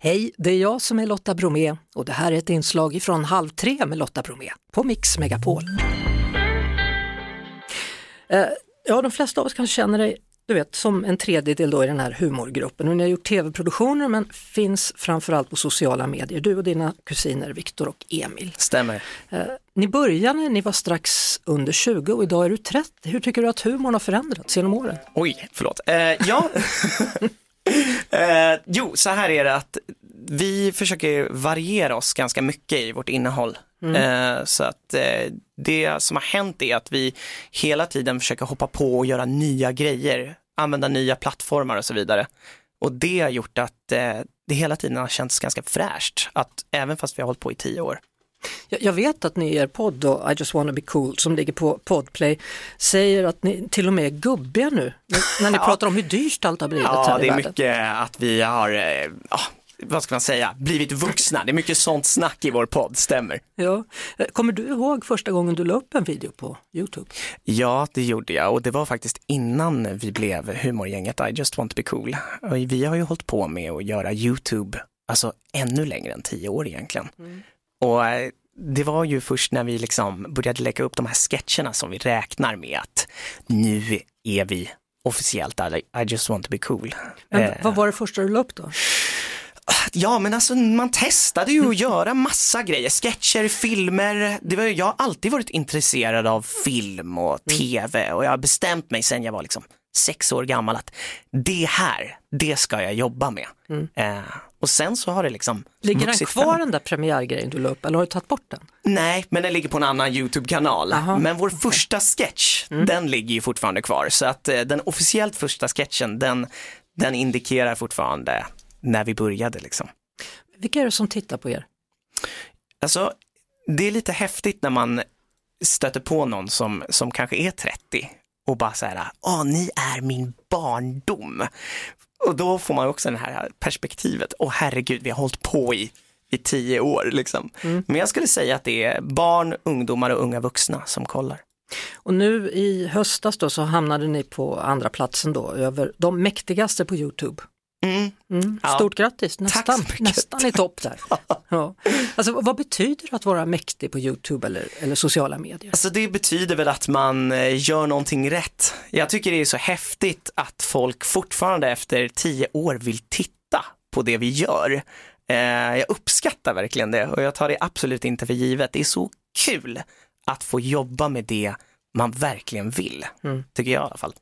Hej, det är jag som är Lotta Bromé och det här är ett inslag ifrån Halv tre med Lotta Bromé på Mix Megapol. Eh, ja, de flesta av oss kanske känner dig du vet, som en tredjedel då i den här humorgruppen. Och ni har gjort tv-produktioner men finns framförallt på sociala medier, du och dina kusiner Viktor och Emil. Stämmer. Eh, ni började när ni var strax under 20 och idag är du 30. Hur tycker du att humorn har förändrats genom åren? Oj, förlåt. Eh, ja, eh, jo, så här är det att vi försöker variera oss ganska mycket i vårt innehåll. Eh, så att eh, det som har hänt är att vi hela tiden försöker hoppa på och göra nya grejer, använda nya plattformar och så vidare. Och det har gjort att eh, det hela tiden har känts ganska fräscht, att även fast vi har hållit på i tio år. Jag, vet att ni i er podd då, I just wanna be cool, som ligger på Podplay, säger att ni till och med är gubbiga nu, när- ni Ja. pratar om hur dyrt allt har blivit Ja, här i det är världen. mycket att vi har, eh, ja, vad ska man säga, blivit vuxna. Det är mycket sånt snack i vår podd, stämmer. Ja. Eh, Kommer du ihåg första gången du la upp en video på Youtube? Ja, det gjorde jag och det var faktiskt innan vi blev humorgänget I just want to be cool. Och vi har ju hållit på med att göra YouTube, alltså ännu längre än tio år egentligen. Och eh, det var ju först när vi liksom började lägga upp de här sketcherna som vi räknar med att nu är vi officiellt I I just want to be cool. Men Eh, vad var det första du la upp då? Ja, men alltså man testade ju att göra massa grejer, sketcher, filmer. Det var, jag har alltid varit intresserad av film och tv och jag har bestämt mig sen jag var liksom sex år gammal att det här, det ska jag jobba med. Eh, och sen så har det liksom Ligger den kvar fram. den där premiärgrejen du la upp eller har du tagit bort den? Nej, men den ligger på en annan YouTube-kanal. Men vår första sketch, den ligger ju fortfarande kvar. Så att eh, den officiellt första sketchen, den, den indikerar fortfarande när vi började liksom. Vilka är det som tittar på er? Alltså, det är lite häftigt när man stöter på någon som, som kanske är 30 och bara så här, åh, ni är min barndom. Och då får man också det här perspektivet, åh herregud, vi har hållit på i, i tio år liksom. Men jag skulle säga att det är barn, ungdomar och unga vuxna som kollar. Och nu i höstas då så hamnade ni på andra platsen då över de mäktigaste på Youtube. Mm. Mm. Ja. Stort grattis, nästan, nästan i topp där. Ja. Alltså, vad betyder det att vara mäktig på Youtube eller, eller sociala medier? Alltså det betyder väl att man eh, gör någonting rätt. Jag tycker det är så häftigt att folk fortfarande efter tio år vill titta på det vi gör. Eh, Jag uppskattar verkligen det och jag tar det absolut inte för givet. Det är så kul att få jobba med det man verkligen vill, tycker jag i alla fall.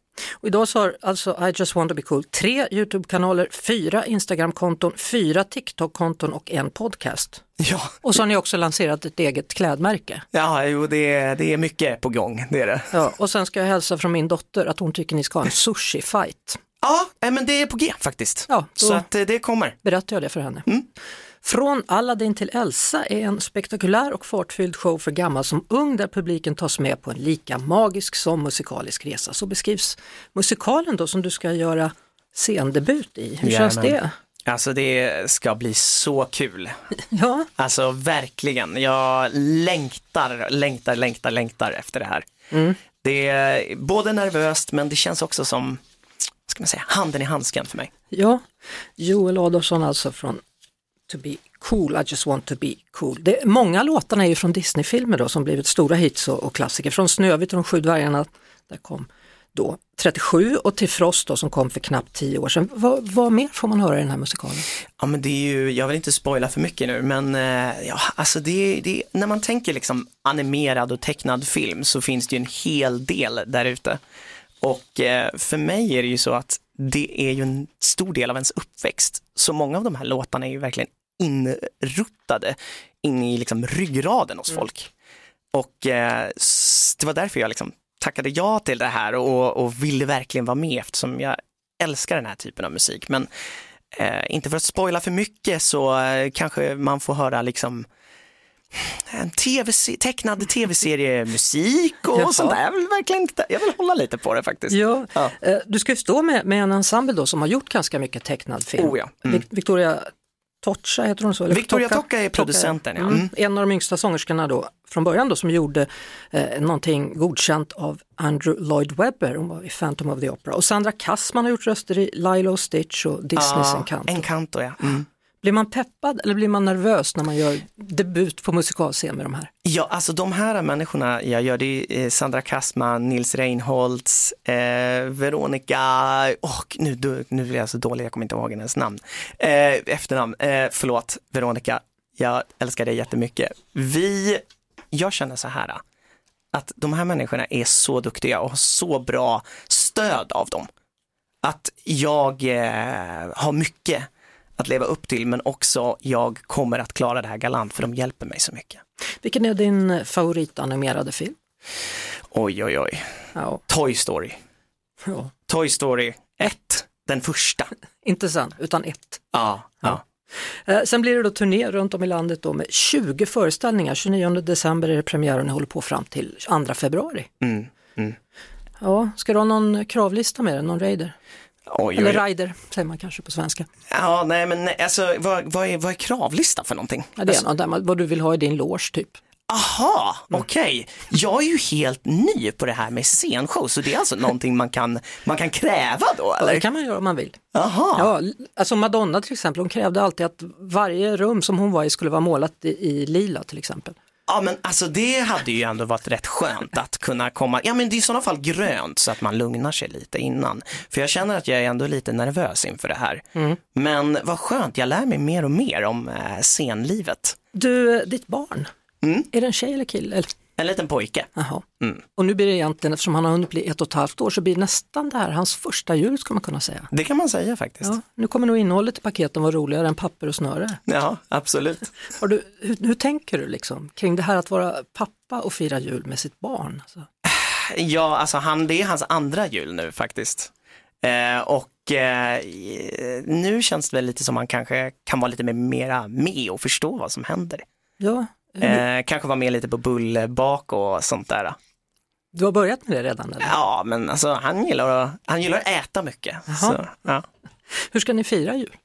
Och idag så har alltså I just want to be cool tre Youtube-kanaler, fyra Instagram-konton, fyra TikTok-konton och en podcast. Ja, Och så har ni också lanserat ett eget klädmärke. ja jo, det, är, det är mycket på gång, det är det. Ja, och sen ska jag hälsa från min dotter att hon tycker ni ska ha en sushi-fight. Ja, men det är på G faktiskt. Ja, Så att eh, det kommer. Berättar jag det för henne. Från Aladdin till Elsa är en spektakulär och fartfylld show för gammal som ung där publiken tas med på en lika magisk som musikalisk resa. Så beskrivs musikalen då som du ska göra scendebut i. Hur känns Jajamän. det? Alltså det ska bli så kul. Ja, Alltså verkligen, jag längtar, längtar, längtar, längtar efter det här. Mm. Det är både nervöst men det känns också som, ska man säga, handen i handsken för mig. ja. Joel Adolfsson alltså från To be cool, I just want to be cool. Det, många låtarna är ju från Disney-filmer då som blivit stora hits och, och klassiker. Från Snövit och de sju dvärgarna, där kom då 37 och till Frost då som kom för knappt 10 år sedan. Vad, vad mer får man höra i den här musikalen? Ja men det är ju, jag vill inte spoila för mycket nu men eh, ja, alltså det, det, när man tänker liksom animerad och tecknad film så finns det ju en hel del där ute. Och eh, för mig är det ju så att det är ju en stor del av ens uppväxt. Så många av de här låtarna är ju verkligen inruttade in i liksom ryggraden hos folk. Och eh, det var därför jag liksom tackade ja till det här och, och ville verkligen vara med eftersom jag älskar den här typen av musik. Men eh, inte för att spoila för mycket så eh, kanske man får höra liksom en TV tecknad tv-seriemusik och Jaha. sånt där. Jag vill verkligen inte, jag vill hålla lite på det faktiskt. Ja, Ja. eh, du ska ju stå med, med en ensemble då som har gjort ganska mycket tecknad film. Oh ja, mm. Vic- Victoria Tocca heter hon så? Eller Victoria Tocca är producenten, ja. Mm. En av de yngsta sångerskorna då från början då som gjorde eh, någonting godkänt av Andrew Lloyd Webber, hon var i Phantom of the Opera. Och Sandra Kassman har gjort röster i Lilo och Stitch och Disneys Ja, Encanto. Encanto, ja. Mm. Blir man peppad eller blir man nervös när man gör debut på musikalscen med de här? Ja, alltså de här människorna jag gör, det är eh, Sandra Kassman, Nils Reinholtz, eh, Veronica, och nu, nu blir jag så dålig, jag kommer inte ihåg hennes namn. Eh, efternamn, eh, förlåt Veronica, jag älskar dig jättemycket. Vi, jag känner så här, att de här människorna är så duktiga och har så bra stöd av dem. Att jag eh, har mycket att leva upp till men också jag kommer att klara det här galant för de hjälper mig så mycket. Vilken är din favoritanimerade film? Oj, oj, oj. Ja. Toy Story. ja. Toy Story 1, den första. Inte sen, utan ett. Ja, ja. Eh, sen blir det då turné runt om i landet då med 20 föreställningar. 29 december är det premiär och ni håller på fram till 2 februari. Mm, mm. Ja, ska du ha någon kravlista med dig, någon raider? Oj, Eller rider säger man kanske på svenska. Ja, nej men alltså vad, vad, är, vad är kravlista för någonting? Ja, det är alltså, något vad du vill ha i din loge typ. aha, okej. Jag är ju helt ny på det här med scenshow, så det är alltså någonting man kan, man kan kräva då Ja, det eller? kan man göra om man vill. Jaha, Ja, alltså Madonna till exempel, hon krävde alltid att varje rum som hon var i skulle vara målat i, i lila till exempel. Ja men alltså det hade ju ändå varit rätt skönt att kunna komma, ja men det är i sådana fall grönt så att man lugnar sig lite innan. För jag känner att jag är ändå lite nervös inför det här. Men vad skönt, jag lär mig mer och mer om eh, scenlivet. Du, eh, ditt barn, Mm. är det en tjej eller kille? En liten pojke. jaha. Mm. Och nu blir det egentligen, eftersom han har hunnit bli ett och ett halvt år, så blir nästan det här hans första jul ska man kunna säga. Det kan man säga faktiskt. Ja, nu kommer nog innehållet i paketen vara roligare än papper och snöre. Ja, absolut. Har du, hur, hur tänker du liksom kring det här att vara pappa och fira jul med sitt barn? Alltså, Ja, alltså han, det är hans andra jul nu faktiskt. Eh, och eh, nu känns det väl lite som han kanske kan vara lite mer, mera med och förstå vad som händer. ja, Eh, kanske vara med lite på bullbak och sånt där. du har börjat med det redan eller? Ja, men alltså han gillar att, han gillar att äta mycket. Så, ja. Hur ska ni fira jul?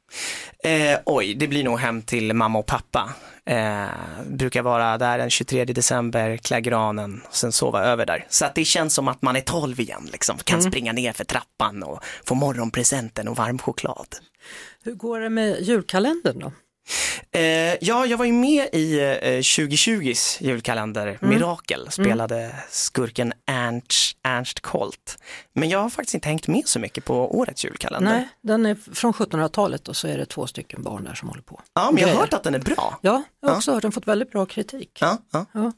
Eh, oj, det blir nog hem till mamma och pappa. Eh, brukar vara där den 23 december, klä granen, sen sova över där. Så att det känns som att man är 12 igen, liksom. Kan springa ner för trappan och få morgonpresenten och varm choklad. Hur går det med julkalendern då? Eh, ja, jag var ju med i eh, 2020s julkalender, Mirakel, spelade skurken Ernst, Ernst Colt. Men jag har faktiskt inte hängt med så mycket på årets julkalender. Nej, den är från 1700-talet och så är det två stycken barn där som håller på. Ja, men jag har hört att den är bra. Ja, jag har också hört den fått väldigt bra kritik. Ja, ja. Ja.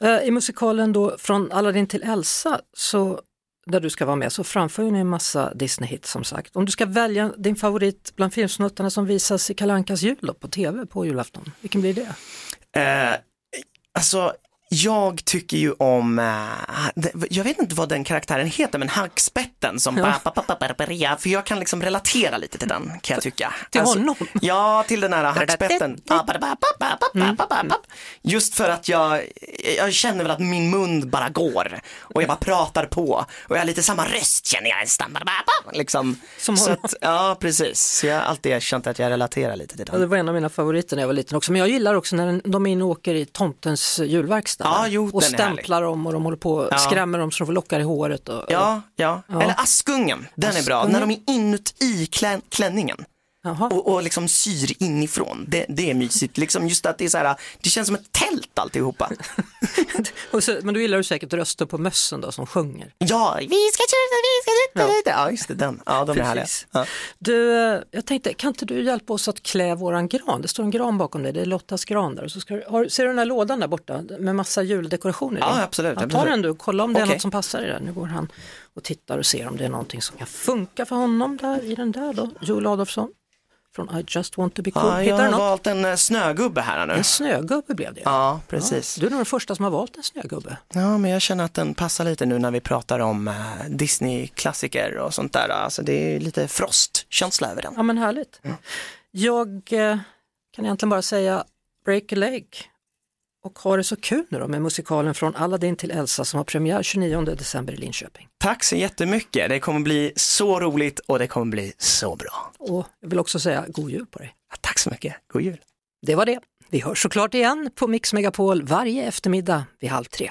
Eh, I musikalen då Från Aladdin till Elsa, så, där du ska vara med, så framför ju ni en massa Disney-hits som sagt. Om du ska välja din favorit bland filmsnuttarna som visas i Kalle Ankas jul på tv på julafton, vilken blir det? Eh, alltså, jag tycker ju om, eh, jag vet inte vad den karaktären heter, men hackspetten som ja. ba, ba, ba, ba, för jag kan liksom relatera lite till den kan jag tycka. Till alltså, honom? Ja, till den här hackspetten. Just för att jag, jag känner väl att min mun bara går och jag bara pratar på och jag har lite samma röst känner jag nästan. Liksom. Som honom. Så att, ja, precis. Så jag har alltid känt att jag relaterar lite till den. Ja, det var en av mina favoriter när jag var liten också, men jag gillar också när de är inne och åker i tomtens julverkstad Ja, där. jo, och stämplar dem och de håller på och Ja. skrämmer dem så de får lockar i håret. Och, Ja, ja. Ja. Eller Askungen, den är bra. Askungen. När de är inuti klän, klänningen. Och, och liksom syr inifrån. Det, det är mysigt. Liksom just att det är så här, det känns som ett tält alltihopa. och så, men du gillar ju säkert röster på mössen då som sjunger. Ja, vi ska tjuta, vi ska tjuta. Ja, just det, den. Ja, de är härliga. Ja. Du, eh, jag tänkte, kan inte du hjälpa oss att klä våran gran? Det står en gran bakom dig, det är Lottas gran där. Och så ska, du- har, ser du den här lådan där borta med massa juldekorationer i? Ja, absolut, Ja, ta den du, kolla om det är Okej. något som passar i den. Nu går han och tittar och ser om det är någonting som kan funka för honom där i den där då. Joel Adolfsson från I just want to be cool. Ja, jag har valt en eh, snögubbe här nu. En snögubbe blev det. Ja, precis. Du är nog den första som har valt en snögubbe. Ja, men jag känner att den passar lite nu när vi pratar om eh, Disney-klassiker och sånt där. Alltså det är lite frostkänsla över den. Ja men härligt. Jag eh, kan egentligen bara säga break a leg och ha det så kul nu då med musikalen från Aladdin till Elsa som har premiär 29 december i Linköping. Tack så jättemycket. Det kommer bli så roligt och det kommer bli så bra. Och jag vill också säga god jul på dig. Ja, Tack så mycket. God jul. Det var det. Vi hörs såklart igen på Mix Megapol varje eftermiddag vid halv tre.